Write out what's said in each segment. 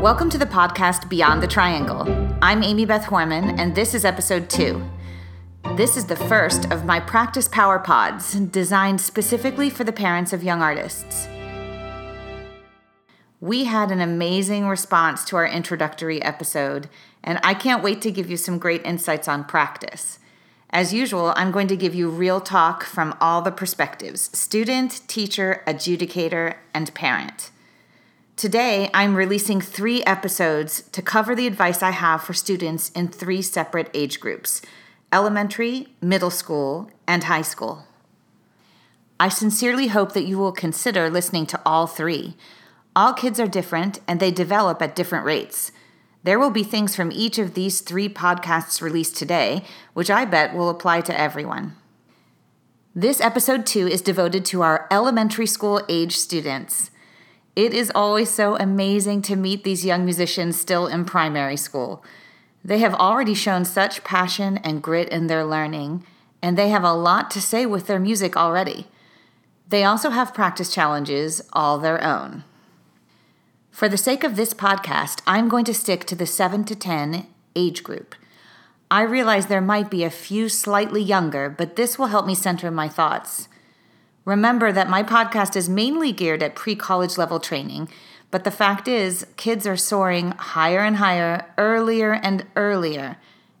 Welcome to the podcast Beyond the Triangle. I'm Amy Beth Horman, and this is episode two. This is the first of my practice power pods designed specifically for the parents of young artists. We had an amazing response to our introductory episode, and I can't wait to give you some great insights on practice. As usual, I'm going to give you real talk from all the perspectives student, teacher, adjudicator, and parent. Today, I'm releasing three episodes to cover the advice I have for students in three separate age groups elementary, middle school, and high school. I sincerely hope that you will consider listening to all three. All kids are different and they develop at different rates. There will be things from each of these three podcasts released today, which I bet will apply to everyone. This episode two is devoted to our elementary school age students. It is always so amazing to meet these young musicians still in primary school. They have already shown such passion and grit in their learning, and they have a lot to say with their music already. They also have practice challenges all their own. For the sake of this podcast, I'm going to stick to the 7 to 10 age group. I realize there might be a few slightly younger, but this will help me center my thoughts. Remember that my podcast is mainly geared at pre college level training, but the fact is, kids are soaring higher and higher, earlier and earlier.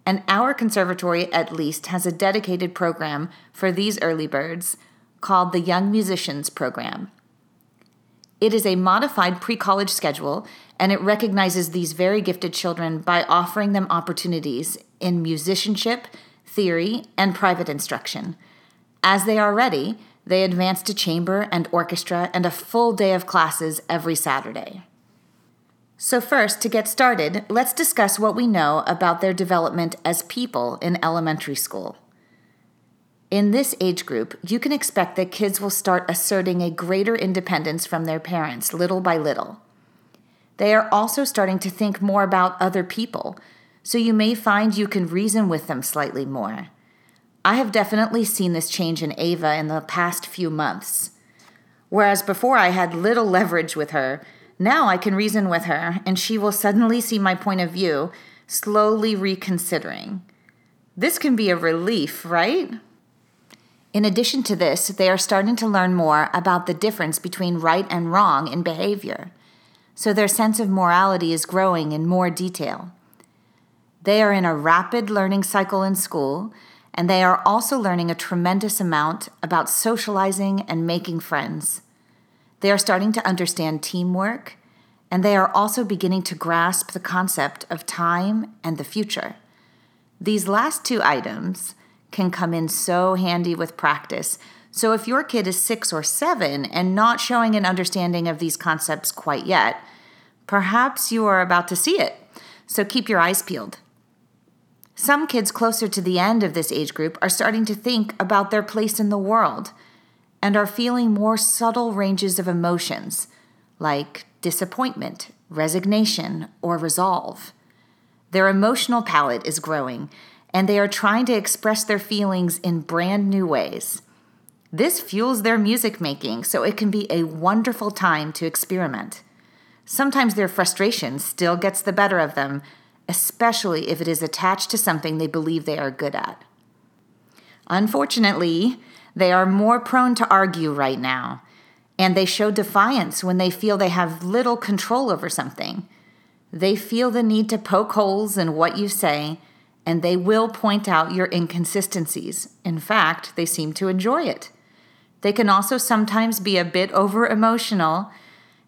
And our conservatory, at least, has a dedicated program for these early birds called the Young Musicians Program. It is a modified pre college schedule, and it recognizes these very gifted children by offering them opportunities in musicianship, theory, and private instruction. As they are ready, they advance to chamber and orchestra and a full day of classes every Saturday. So, first, to get started, let's discuss what we know about their development as people in elementary school. In this age group, you can expect that kids will start asserting a greater independence from their parents little by little. They are also starting to think more about other people, so you may find you can reason with them slightly more. I have definitely seen this change in Ava in the past few months. Whereas before I had little leverage with her, now I can reason with her and she will suddenly see my point of view, slowly reconsidering. This can be a relief, right? In addition to this, they are starting to learn more about the difference between right and wrong in behavior. So their sense of morality is growing in more detail. They are in a rapid learning cycle in school and they are also learning a tremendous amount about socializing and making friends. They are starting to understand teamwork, and they are also beginning to grasp the concept of time and the future. These last two items can come in so handy with practice. So, if your kid is six or seven and not showing an understanding of these concepts quite yet, perhaps you are about to see it. So, keep your eyes peeled. Some kids closer to the end of this age group are starting to think about their place in the world and are feeling more subtle ranges of emotions like disappointment, resignation, or resolve. Their emotional palette is growing and they are trying to express their feelings in brand new ways. This fuels their music making, so it can be a wonderful time to experiment. Sometimes their frustration still gets the better of them, especially if it is attached to something they believe they are good at. Unfortunately, they are more prone to argue right now, and they show defiance when they feel they have little control over something. They feel the need to poke holes in what you say, and they will point out your inconsistencies. In fact, they seem to enjoy it. They can also sometimes be a bit over emotional,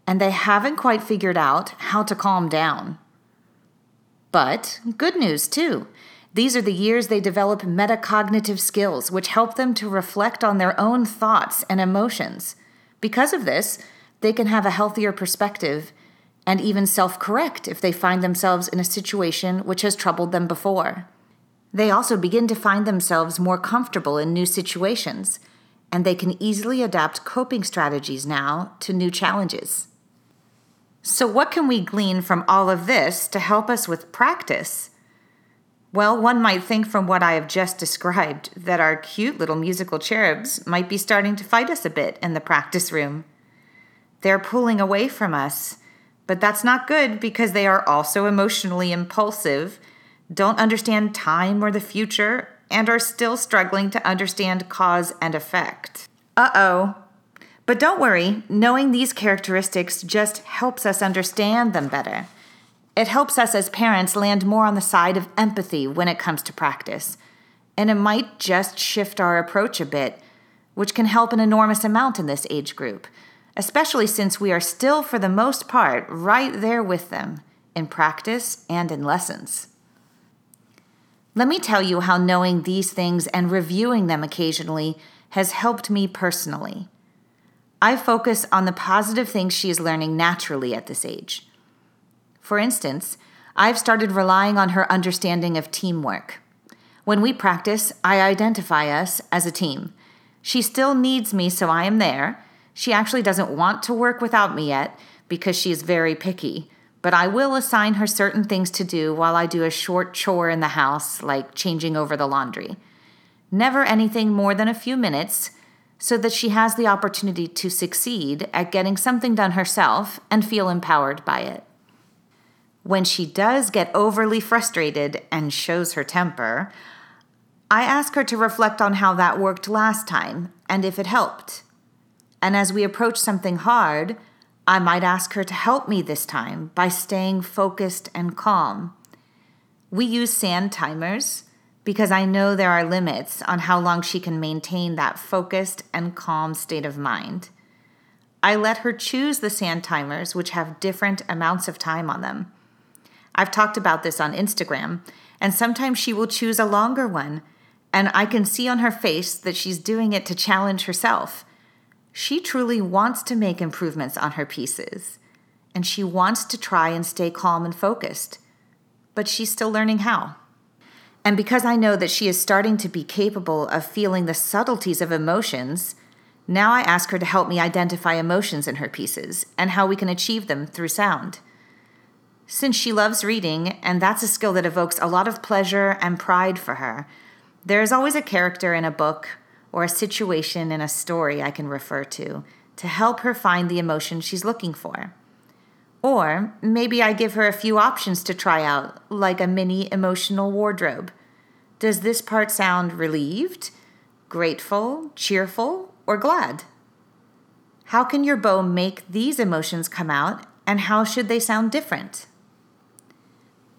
and they haven't quite figured out how to calm down. But good news too. These are the years they develop metacognitive skills, which help them to reflect on their own thoughts and emotions. Because of this, they can have a healthier perspective and even self correct if they find themselves in a situation which has troubled them before. They also begin to find themselves more comfortable in new situations, and they can easily adapt coping strategies now to new challenges. So, what can we glean from all of this to help us with practice? Well, one might think from what I have just described that our cute little musical cherubs might be starting to fight us a bit in the practice room. They're pulling away from us, But that's not good because they are also emotionally impulsive, don't understand time or the future, and are still struggling to understand cause and effect. Uh oh. But don't worry, knowing these characteristics just helps us understand them better. It helps us as parents land more on the side of empathy when it comes to practice. And it might just shift our approach a bit, which can help an enormous amount in this age group, especially since we are still, for the most part, right there with them in practice and in lessons. Let me tell you how knowing these things and reviewing them occasionally has helped me personally. I focus on the positive things she is learning naturally at this age. For instance, I've started relying on her understanding of teamwork. When we practice, I identify us as a team. She still needs me, so I am there. She actually doesn't want to work without me yet because she is very picky, but I will assign her certain things to do while I do a short chore in the house, like changing over the laundry. Never anything more than a few minutes so that she has the opportunity to succeed at getting something done herself and feel empowered by it. When she does get overly frustrated and shows her temper, I ask her to reflect on how that worked last time and if it helped. And as we approach something hard, I might ask her to help me this time by staying focused and calm. We use sand timers because I know there are limits on how long she can maintain that focused and calm state of mind. I let her choose the sand timers, which have different amounts of time on them. I've talked about this on Instagram, and sometimes she will choose a longer one, and I can see on her face that she's doing it to challenge herself. She truly wants to make improvements on her pieces, and she wants to try and stay calm and focused, but she's still learning how. And because I know that she is starting to be capable of feeling the subtleties of emotions, now I ask her to help me identify emotions in her pieces and how we can achieve them through sound. Since she loves reading, and that's a skill that evokes a lot of pleasure and pride for her, there is always a character in a book or a situation in a story I can refer to to help her find the emotion she's looking for. Or maybe I give her a few options to try out, like a mini emotional wardrobe. Does this part sound relieved, grateful, cheerful, or glad? How can your bow make these emotions come out, and how should they sound different?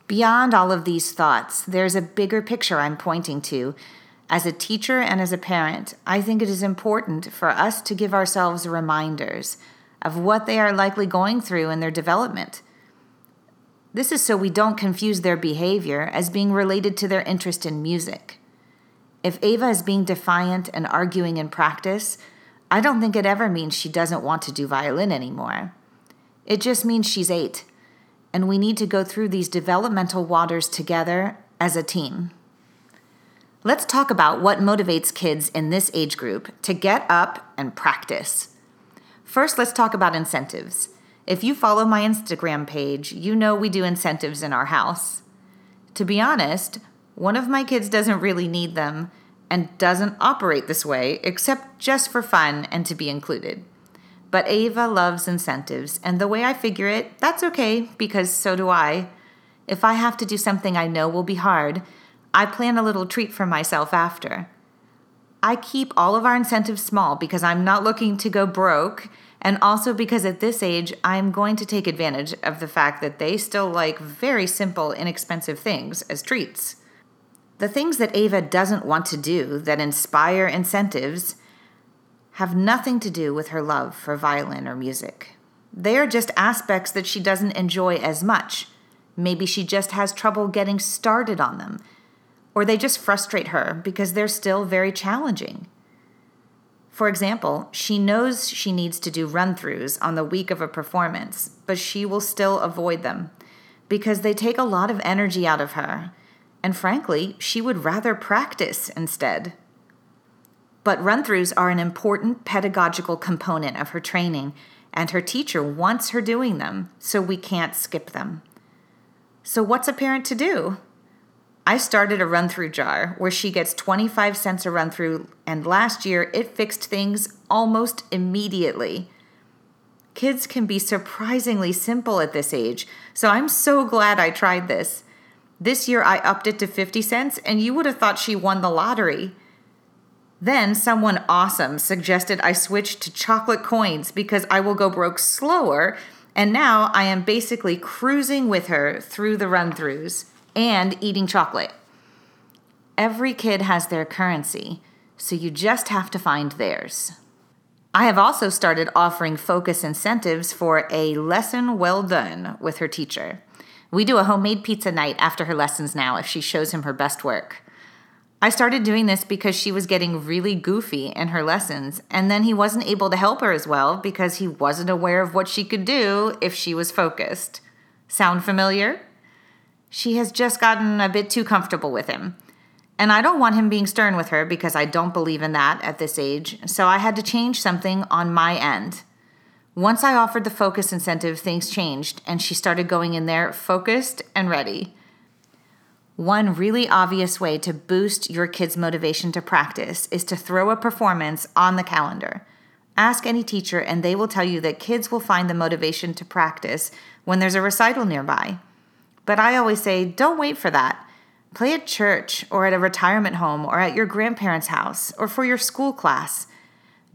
Beyond all of these thoughts, there's a bigger picture I'm pointing to. As a teacher and as a parent, I think it is important for us to give ourselves reminders of what they are likely going through in their development. This is so we don't confuse their behavior as being related to their interest in music. If Ava is being defiant and arguing in practice, I don't think it ever means she doesn't want to do violin anymore. It just means she's eight, and we need to go through these developmental waters together as a team. Let's talk about what motivates kids in this age group to get up and practice. First, let's talk about incentives. If you follow my Instagram page, you know we do incentives in our house. To be honest, one of my kids doesn't really need them and doesn't operate this way except just for fun and to be included. But Ava loves incentives, and the way I figure it, that's okay because so do I. If I have to do something I know will be hard, I plan a little treat for myself after. I keep all of our incentives small because I'm not looking to go broke, and also because at this age, I'm going to take advantage of the fact that they still like very simple, inexpensive things as treats. The things that Ava doesn't want to do that inspire incentives have nothing to do with her love for violin or music. They are just aspects that she doesn't enjoy as much. Maybe she just has trouble getting started on them or they just frustrate her because they're still very challenging. For example, she knows she needs to do run throughs on the week of a performance, but she will still avoid them because they take a lot of energy out of her, and frankly, she would rather practice instead. But run throughs are an important pedagogical component of her training, and her teacher wants her doing them, so we can't skip them. So, what's a parent to do? I started a run through jar where she gets 25 cents a run through, and last year it fixed things almost immediately. Kids can be surprisingly simple at this age, so I'm so glad I tried this. This year I upped it to 50 cents, and you would have thought she won the lottery. Then someone awesome suggested I switch to chocolate coins because I will go broke slower, and now I am basically cruising with her through the run throughs and eating chocolate. Every kid has their currency, so you just have to find theirs. I have also started offering focus incentives for a lesson well done with her teacher. We do a homemade pizza night after her lessons now if she shows him her best work. I started doing this because she was getting really goofy in her lessons, and then he wasn't able to help her as well because he wasn't aware of what she could do if she was focused. Sound familiar? She has just gotten a bit too comfortable with him. And I don't want him being stern with her because I don't believe in that at this age, so I had to change something on my end. Once I offered the focus incentive, things changed, and she started going in there focused and ready. One really obvious way to boost your kids' motivation to practice is to throw a performance on the calendar. Ask any teacher, and they will tell you that kids will find the motivation to practice when there's a recital nearby. But I always say, don't wait for that. Play at church, or at a retirement home, or at your grandparents' house, or for your school class.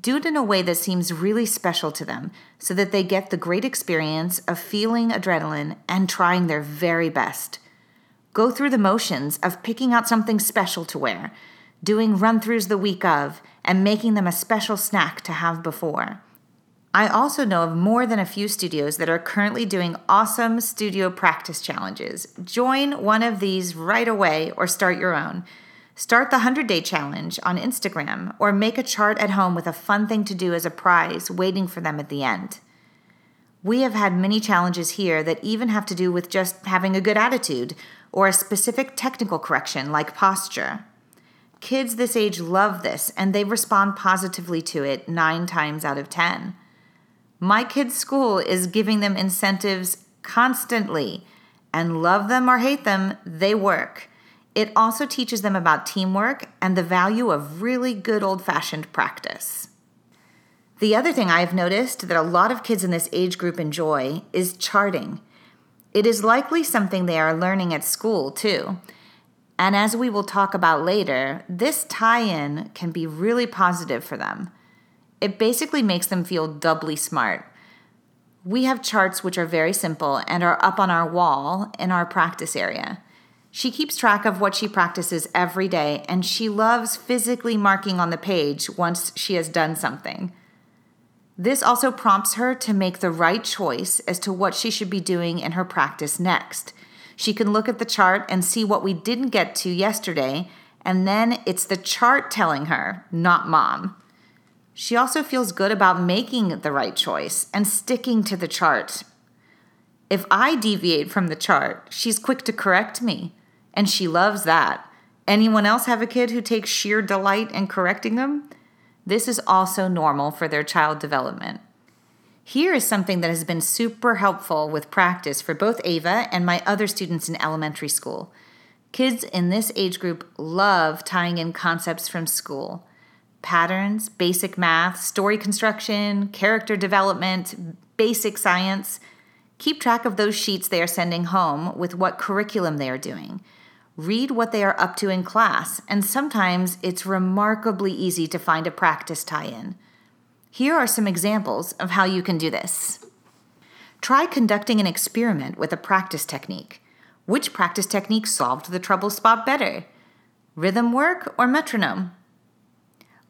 Do it in a way that seems really special to them so that they get the great experience of feeling adrenaline and trying their very best. Go through the motions of picking out something special to wear, doing run throughs the week of, and making them a special snack to have before. I also know of more than a few studios that are currently doing awesome studio practice challenges. Join one of these right away or start your own. Start the 100 day challenge on Instagram or make a chart at home with a fun thing to do as a prize waiting for them at the end. We have had many challenges here that even have to do with just having a good attitude or a specific technical correction like posture. Kids this age love this and they respond positively to it nine times out of 10. My kids' school is giving them incentives constantly, and love them or hate them, they work. It also teaches them about teamwork and the value of really good old fashioned practice. The other thing I've noticed that a lot of kids in this age group enjoy is charting. It is likely something they are learning at school, too. And as we will talk about later, this tie in can be really positive for them. It basically makes them feel doubly smart. We have charts which are very simple and are up on our wall in our practice area. She keeps track of what she practices every day, and she loves physically marking on the page once she has done something. This also prompts her to make the right choice as to what she should be doing in her practice next. She can look at the chart and see what we didn't get to yesterday, and then it's the chart telling her, not mom. She also feels good about making the right choice and sticking to the chart. If I deviate from the chart, she's quick to correct me, and she loves that. Anyone else have a kid who takes sheer delight in correcting them? This is also normal for their child development. Here is something that has been super helpful with practice for both Ava and my other students in elementary school. Kids in this age group love tying in concepts from school patterns, basic math, story construction, character development, basic science. Keep track of those sheets they are sending home with what curriculum they are doing read what they are up to in class, and sometimes it's remarkably easy to find a practice tie in. Here are some examples of how you can do this. Try conducting an experiment with a practice technique. Which practice technique solved the trouble spot better? Rhythm work or metronome?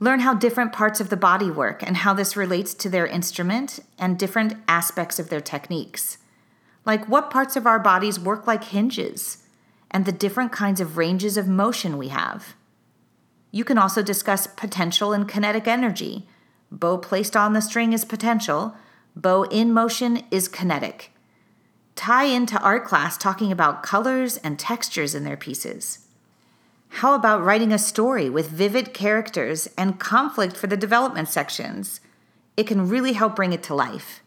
Learn how different parts of the body work and how this relates to their instrument and different aspects of their techniques. Like what parts of our bodies work like hinges? and the different kinds of ranges of motion we have. You can also discuss potential and kinetic energy. Bow placed on the string is potential, bow in motion is kinetic. Tie into art class talking about colors and textures in their pieces. How about writing a story with vivid characters and conflict for the development sections? It can really help bring it to life.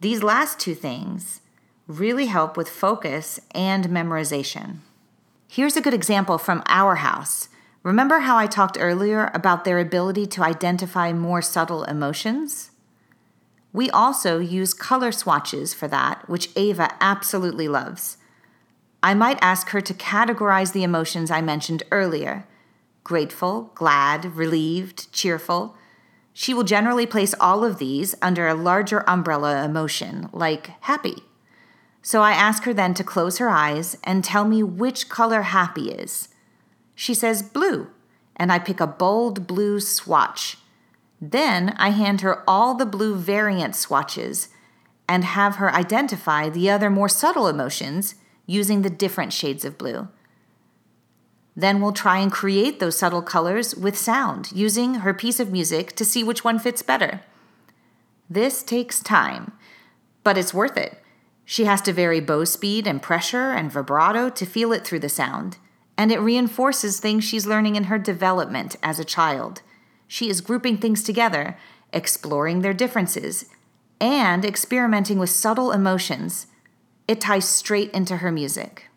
These last two things really help with focus and memorization. Here's a good example from our house. Remember how I talked earlier about their ability to identify more subtle emotions? We also use color swatches for that, which Ava absolutely loves. I might ask her to categorize the emotions I mentioned earlier grateful, glad, relieved, cheerful. She will generally place all of these under a larger umbrella emotion, like happy. So I ask her then to close her eyes and tell me which color happy is. She says blue, and I pick a bold blue swatch. Then I hand her all the blue variant swatches and have her identify the other more subtle emotions using the different shades of blue. Then we'll try and create those subtle colors with sound, using her piece of music to see which one fits better. This takes time, but it's worth it. She has to vary bow speed and pressure and vibrato to feel it through the sound, and it reinforces things she's learning in her development as a child. She is grouping things together, exploring their differences, and experimenting with subtle emotions it ties straight into her music.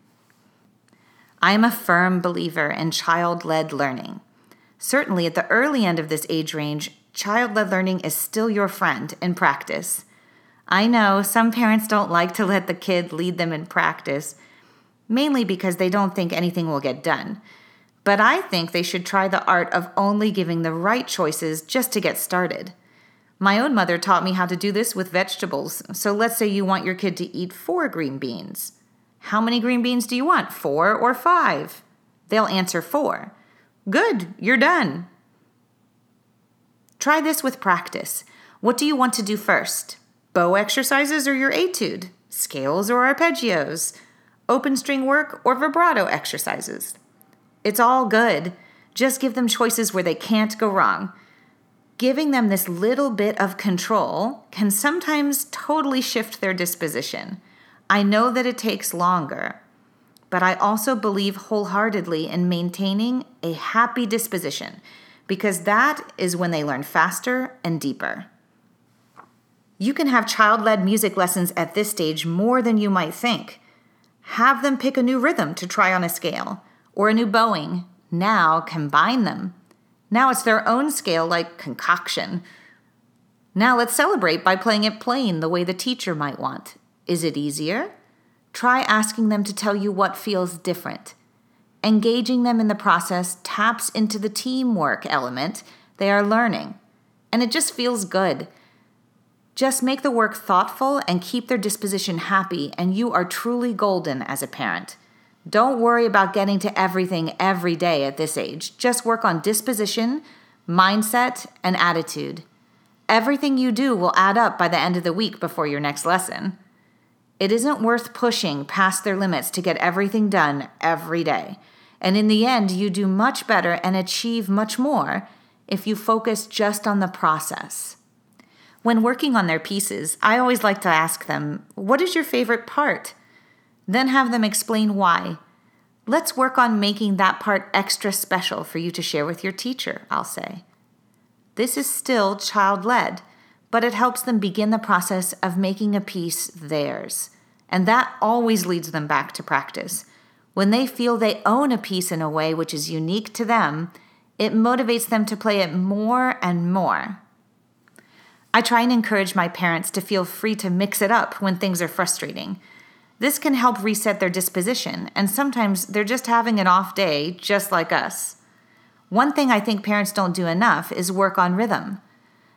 I am a firm believer in child led learning. Certainly, at the early end of this age range, child led learning is still your friend in practice. I know some parents don't like to let the kid lead them in practice, mainly because they don't think anything will get done. But I think they should try the art of only giving the right choices just to get started. My own mother taught me how to do this with vegetables. So let's say you want your kid to eat four green beans. How many green beans do you want? Four or five? They'll answer four. Good, you're done. Try this with practice. What do you want to do first? Bow exercises or your etude? Scales or arpeggios? Open string work or vibrato exercises? It's all good. Just give them choices where they can't go wrong giving them this little bit of control can sometimes totally shift their disposition. I know that it takes longer, but I also believe wholeheartedly in maintaining a happy disposition because that is when they learn faster and deeper. You can have child led music lessons at this stage more than you might think. Have them pick a new rhythm to try on a scale or a new bowing. Now combine them now it's their own scale, like concoction. Now let's celebrate by playing it plain the way the teacher might want. Is it easier? Try asking them to tell you what feels different. Engaging them in the process taps into the teamwork element they are learning, and it just feels good. Just make the work thoughtful and keep their disposition happy, and you are truly golden as a parent. Don't worry about getting to everything every day at this age. Just work on disposition, mindset, and attitude. Everything you do will add up by the end of the week before your next lesson. It isn't worth pushing past their limits to get everything done every day. And in the end, you do much better and achieve much more if you focus just on the process. When working on their pieces, I always like to ask them, What is your favorite part? Then have them explain why. Let's work on making that part extra special for you to share with your teacher, I'll say. This is still child led, but it helps them begin the process of making a piece theirs. And that always leads them back to practice. When they feel they own a piece in a way which is unique to them, it motivates them to play it more and more. I try and encourage my parents to feel free to mix it up when things are frustrating this can help reset their disposition, and sometimes they're just having an off day, just like us. One thing I think parents don't do enough is work on rhythm.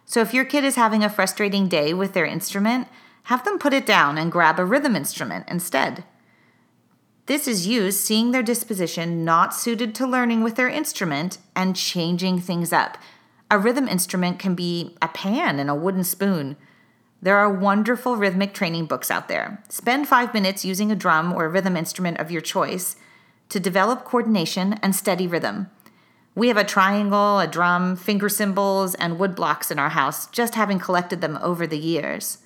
So if your kid is having a frustrating day with their instrument, have them put it down and grab a rhythm instrument instead. This is used seeing their disposition not suited to learning with their instrument and changing things up. A rhythm instrument can be a pan and a wooden spoon. There are wonderful rhythmic training books out there. Spend five minutes using a drum or a rhythm instrument of your choice to develop coordination and steady rhythm. We have a triangle, a drum, finger cymbals, and wood blocks in our house, just having collected them over the years.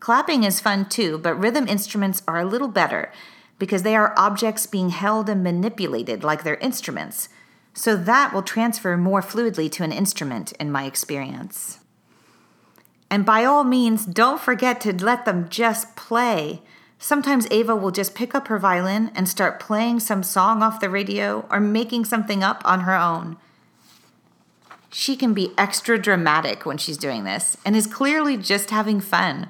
Clapping is fun too, but rhythm instruments are a little better because they are objects being held and manipulated like they're instruments. So that will transfer more fluidly to an instrument, in my experience. And by all means, don't forget to let them just play. Sometimes Ava will just pick up her violin and start playing some song off the radio or making something up on her own. She can be extra dramatic when she's doing this and is clearly just having fun.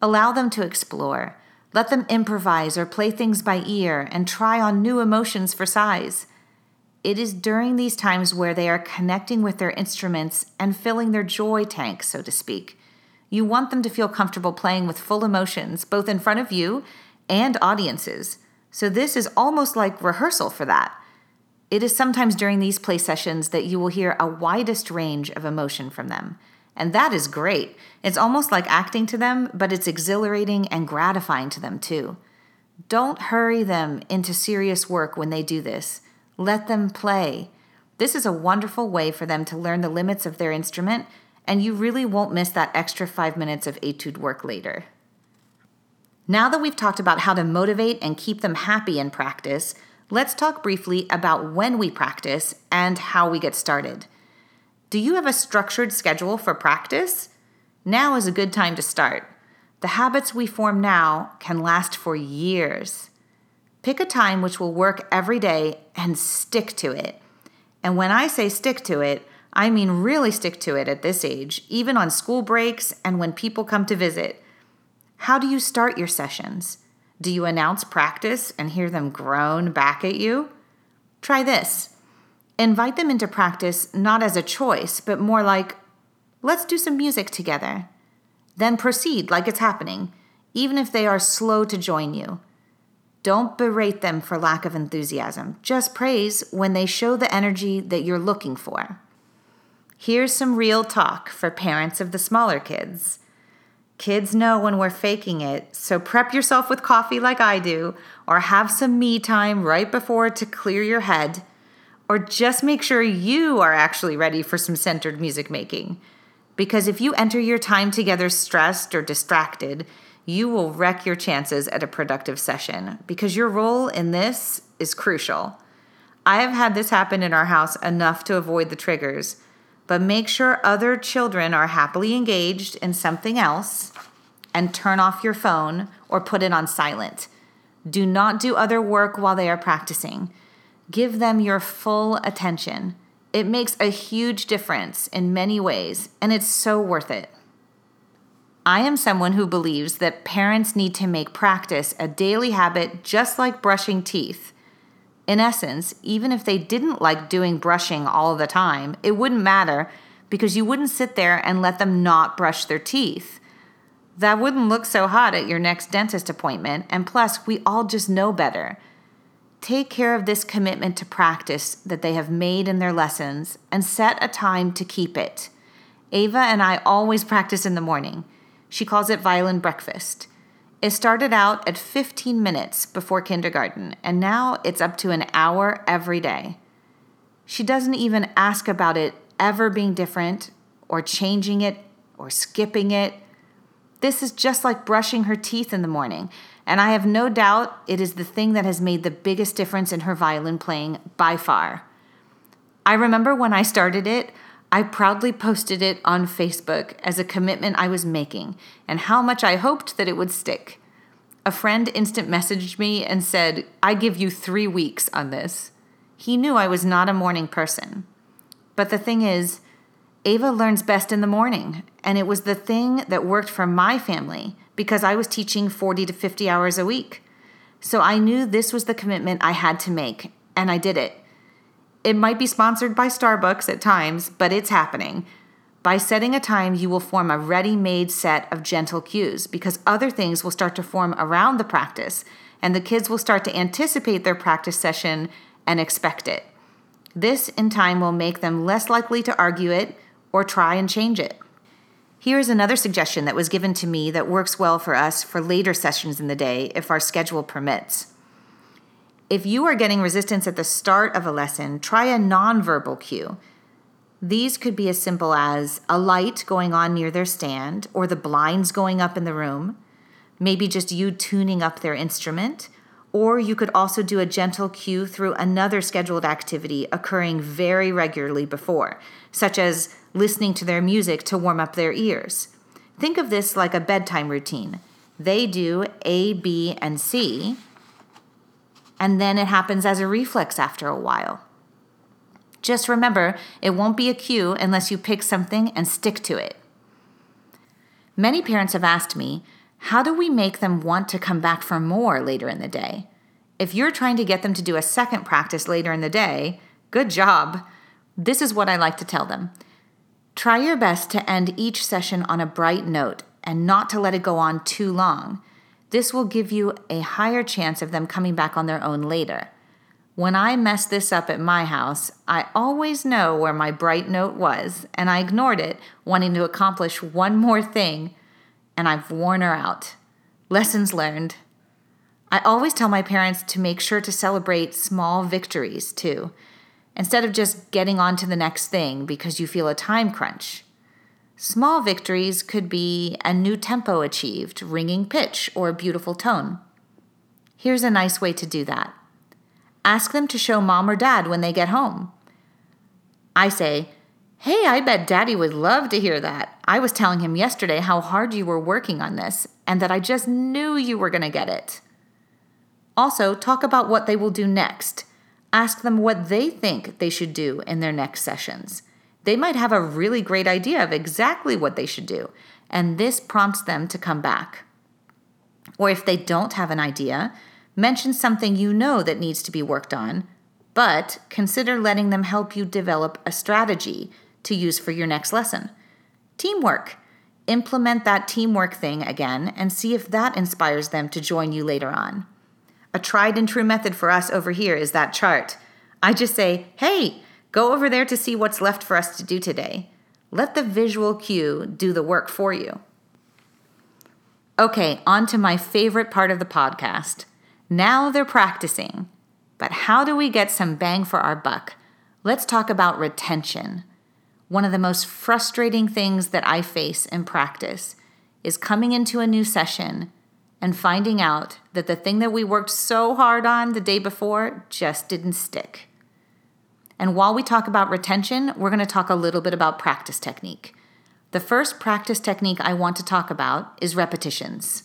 Allow them to explore. Let them improvise or play things by ear and try on new emotions for size. It is during these times where they are connecting with their instruments and filling their joy tank, so to speak. You want them to feel comfortable playing with full emotions, both in front of you and audiences. So, this is almost like rehearsal for that. It is sometimes during these play sessions that you will hear a widest range of emotion from them. And that is great. It's almost like acting to them, but it's exhilarating and gratifying to them too. Don't hurry them into serious work when they do this. Let them play. This is a wonderful way for them to learn the limits of their instrument, and you really won't miss that extra five minutes of etude work later. Now that we've talked about how to motivate and keep them happy in practice, let's talk briefly about when we practice and how we get started. Do you have a structured schedule for practice? Now is a good time to start. The habits we form now can last for years. Pick a time which will work every day and stick to it. And when I say stick to it, I mean really stick to it at this age, even on school breaks and when people come to visit. How do you start your sessions? Do you announce practice and hear them groan back at you? Try this. Invite them into practice not as a choice, but more like, let's do some music together. Then proceed like it's happening, even if they are slow to join you. Don't berate them for lack of enthusiasm. Just praise when they show the energy that you're looking for. Here's some real talk for parents of the smaller kids. Kids know when we're faking it, so prep yourself with coffee like I do, or have some me time right before to clear your head or just make sure you are actually ready for some centered music making. Because if you enter your time together stressed or distracted, you will wreck your chances at a productive session because your role in this is crucial. I have had this happen in our house enough to avoid the triggers, but make sure other children are happily engaged in something else and turn off your phone or put it on silent. Do not do other work while they are practicing. Give them your full attention. It makes a huge difference in many ways, and it's so worth it. I am someone who believes that parents need to make practice a daily habit just like brushing teeth. In essence, even if they didn't like doing brushing all the time, it wouldn't matter because you wouldn't sit there and let them not brush their teeth. That wouldn't look so hot at your next dentist appointment, and plus, we all just know better. Take care of this commitment to practice that they have made in their lessons and set a time to keep it. Ava and I always practice in the morning. She calls it violin breakfast. It started out at 15 minutes before kindergarten, and now it's up to an hour every day. She doesn't even ask about it ever being different, or changing it, or skipping it. This is just like brushing her teeth in the morning, and I have no doubt it is the thing that has made the biggest difference in her violin playing by far. I remember when I started it, I proudly posted it on Facebook as a commitment I was making and how much I hoped that it would stick. A friend instant messaged me and said, I give you three weeks on this. He knew I was not a morning person. But the thing is, Ava learns best in the morning, and it was the thing that worked for my family because I was teaching 40 to 50 hours a week. So I knew this was the commitment I had to make, and I did it. It might be sponsored by Starbucks at times, but it's happening. By setting a time, you will form a ready made set of gentle cues because other things will start to form around the practice, and the kids will start to anticipate their practice session and expect it. This, in time, will make them less likely to argue it or try and change it. Here is another suggestion that was given to me that works well for us for later sessions in the day if our schedule permits. If you are getting resistance at the start of a lesson, try a nonverbal cue. These could be as simple as a light going on near their stand or the blinds going up in the room, maybe just you tuning up their instrument, or you could also do a gentle cue through another scheduled activity occurring very regularly before, such as listening to their music to warm up their ears. Think of this like a bedtime routine. They do A, B, and C, and then it happens as a reflex after a while. Just remember, it won't be a cue unless you pick something and stick to it. Many parents have asked me, how do we make them want to come back for more later in the day? If you're trying to get them to do a second practice later in the day, good job. This is what I like to tell them. Try your best to end each session on a bright note and not to let it go on too long. This will give you a higher chance of them coming back on their own later. When I mess this up at my house, I always know where my bright note was, and I ignored it, wanting to accomplish one more thing, and I've worn her out. Lessons learned. I always tell my parents to make sure to celebrate small victories too, instead of just getting on to the next thing because you feel a time crunch. Small victories could be a new tempo achieved, ringing pitch, or a beautiful tone. Here's a nice way to do that ask them to show mom or dad when they get home. I say, Hey, I bet daddy would love to hear that. I was telling him yesterday how hard you were working on this and that I just knew you were going to get it. Also, talk about what they will do next. Ask them what they think they should do in their next sessions. They might have a really great idea of exactly what they should do, and this prompts them to come back. Or if they don't have an idea, mention something you know that needs to be worked on, but consider letting them help you develop a strategy to use for your next lesson. Teamwork. Implement that teamwork thing again and see if that inspires them to join you later on. A tried and true method for us over here is that chart. I just say, hey, go over there to see what's left for us to do today. Let the visual cue do the work for you. Okay, on to my favorite part of the podcast. Now they're practicing. But how do we get some bang for our buck? Let's talk about retention. One of the most frustrating things that I face in practice is coming into a new session and finding out that the thing that we worked so hard on the day before just didn't stick. And while we talk about retention, we're going to talk a little bit about practice technique. The first practice technique I want to talk about is repetitions.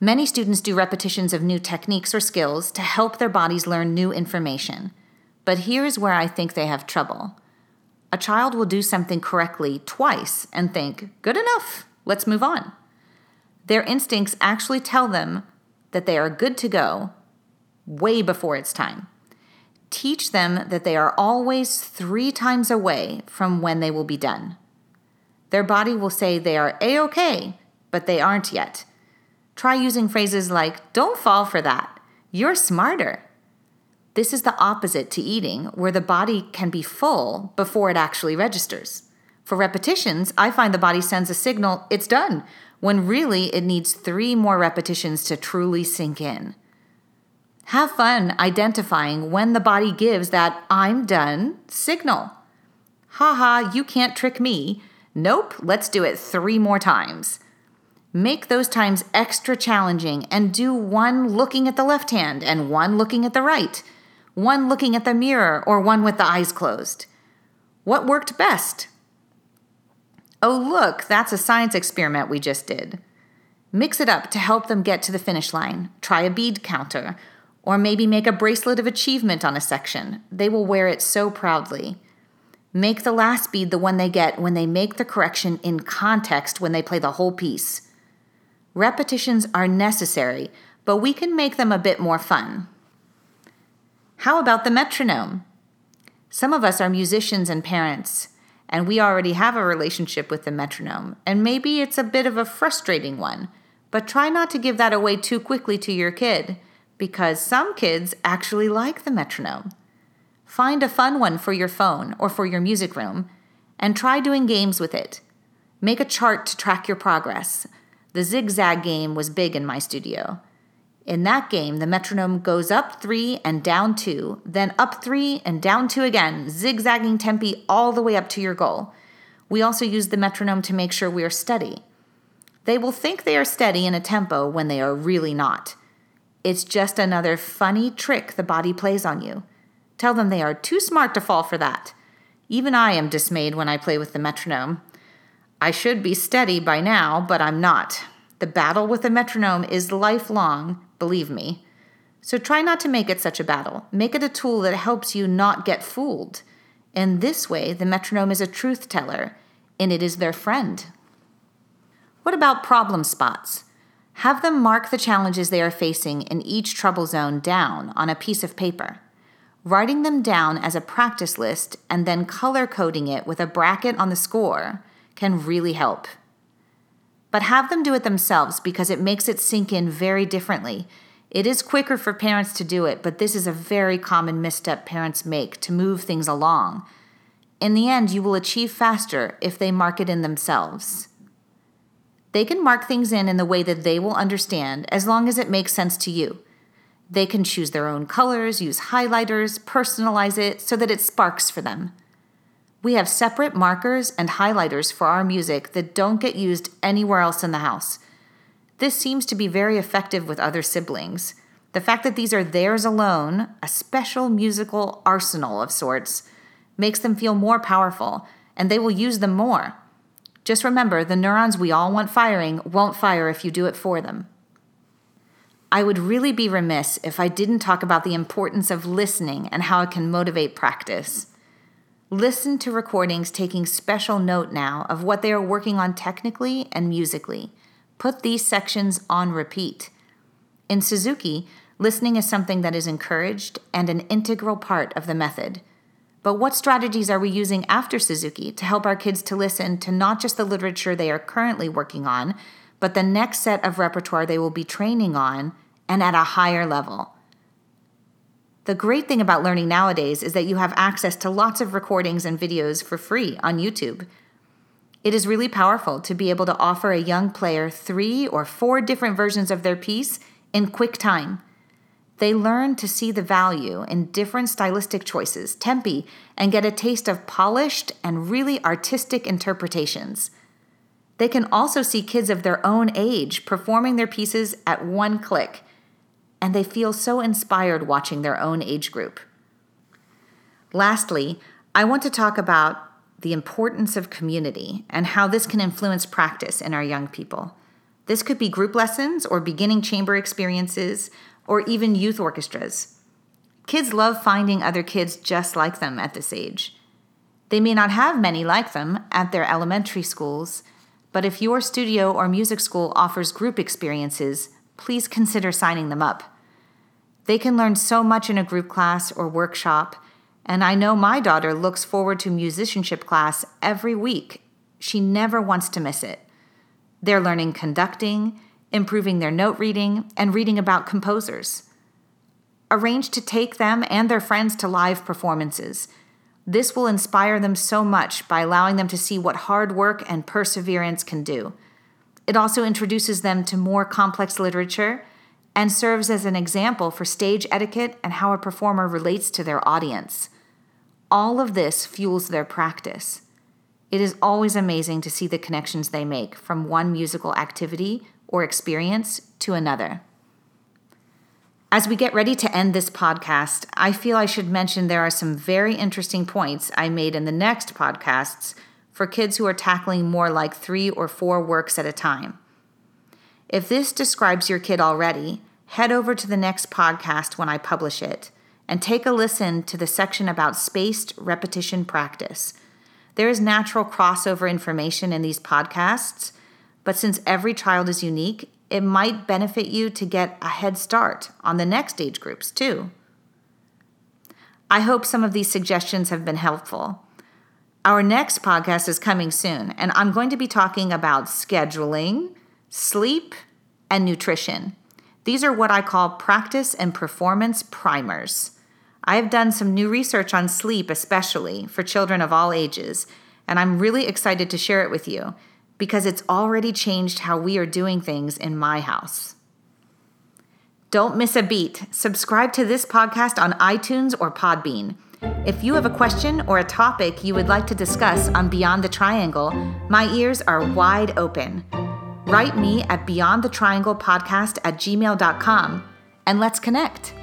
Many students do repetitions of new techniques or skills to help their bodies learn new information. But here's where I think they have trouble. A child will do something correctly twice and think, good enough, let's move on. Their instincts actually tell them that they are good to go way before it's time. Teach them that they are always three times away from when they will be done. Their body will say they are A OK, but they aren't yet. Try using phrases like, Don't fall for that. You're smarter. This is the opposite to eating, where the body can be full before it actually registers. For repetitions, I find the body sends a signal, it's done, when really it needs three more repetitions to truly sink in. Have fun identifying when the body gives that I'm done signal. Haha, you can't trick me. Nope, let's do it three more times. Make those times extra challenging and do one looking at the left hand and one looking at the right, one looking at the mirror or one with the eyes closed. What worked best? Oh, look, that's a science experiment we just did. Mix it up to help them get to the finish line. Try a bead counter, or maybe make a bracelet of achievement on a section. They will wear it so proudly. Make the last bead the one they get when they make the correction in context when they play the whole piece. Repetitions are necessary, but we can make them a bit more fun. How about the metronome? Some of us are musicians and parents and we already have a relationship with the metronome, and maybe it's a bit of a frustrating one. But try not to give that away too quickly to your kid, because some kids actually like the metronome. Find a fun one for your phone or for your music room, and try doing games with it. Make a chart to track your progress. The zigzag game was big in my studio. In that game, the metronome goes up three and down two, then up three and down two again, zigzagging tempi all the way up to your goal. We also use the metronome to make sure we are steady. They will think they are steady in a tempo when they are really not. It's just another funny trick the body plays on you. Tell them they are too smart to fall for that. Even I am dismayed when I play with the metronome. I should be steady by now, but I'm not. The battle with the metronome is lifelong, believe me. So try not to make it such a battle. Make it a tool that helps you not get fooled. In this way, the metronome is a truth teller, and it is their friend. What about problem spots? Have them mark the challenges they are facing in each trouble zone down on a piece of paper. Writing them down as a practice list and then color coding it with a bracket on the score can really help. But have them do it themselves because it makes it sink in very differently. It is quicker for parents to do it, but this is a very common misstep parents make to move things along. In the end, you will achieve faster if they mark it in themselves. They can mark things in in the way that they will understand as long as it makes sense to you. They can choose their own colors, use highlighters, personalize it so that it sparks for them. We have separate markers and highlighters for our music that don't get used anywhere else in the house. This seems to be very effective with other siblings. The fact that these are theirs alone, a special musical arsenal of sorts, makes them feel more powerful, and they will use them more. Just remember the neurons we all want firing won't fire if you do it for them. I would really be remiss if I didn't talk about the importance of listening and how it can motivate practice. Listen to recordings taking special note now of what they are working on technically and musically. Put these sections on repeat. In Suzuki, listening is something that is encouraged and an integral part of the method. But what strategies are we using after Suzuki to help our kids to listen to not just the literature they are currently working on, but the next set of repertoire they will be training on and at a higher level? The great thing about learning nowadays is that you have access to lots of recordings and videos for free on YouTube. It is really powerful to be able to offer a young player three or four different versions of their piece in quick time they learn to see the value in different stylistic choices, tempi, and get a taste of polished and really artistic interpretations. They can also see kids of their own age performing their pieces at one click, and they feel so inspired watching their own age group. Lastly, I want to talk about the importance of community and how this can influence practice in our young people. This could be group lessons or beginning chamber experiences or even youth orchestras. Kids love finding other kids just like them at this age. They may not have many like them at their elementary schools, but if your studio or music school offers group experiences, please consider signing them up. They can learn so much in a group class or workshop, and I know my daughter looks forward to musicianship class every week. She never wants to miss it. They're learning conducting, improving their note reading, and reading about composers. Arrange to take them and their friends to live performances. This will inspire them so much by allowing them to see what hard work and perseverance can do. It also introduces them to more complex literature and serves as an example for stage etiquette and how a performer relates to their audience. All of this fuels their practice. It is always amazing to see the connections they make from one musical activity or experience to another. As we get ready to end this podcast, I feel I should mention there are some very interesting points I made in the next podcasts for kids who are tackling more like three or four works at a time. If this describes your kid already, head over to the next podcast when I publish it and take a listen to the section about spaced repetition practice. There is natural crossover information in these podcasts, but since every child is unique, it might benefit you to get a head start on the next age groups too. I hope some of these suggestions have been helpful. Our next podcast is coming soon, and I'm going to be talking about scheduling, sleep, and nutrition. These are what I call practice and performance primers. I have done some new research on sleep, especially for children of all ages, and I'm really excited to share it with you because it's already changed how we are doing things in my house. Don't miss a beat. Subscribe to this podcast on iTunes or Podbean. If you have a question or a topic you would like to discuss on Beyond the Triangle, my ears are wide open. Write me at beyondthetrianglepodcast at gmail.com and let's connect.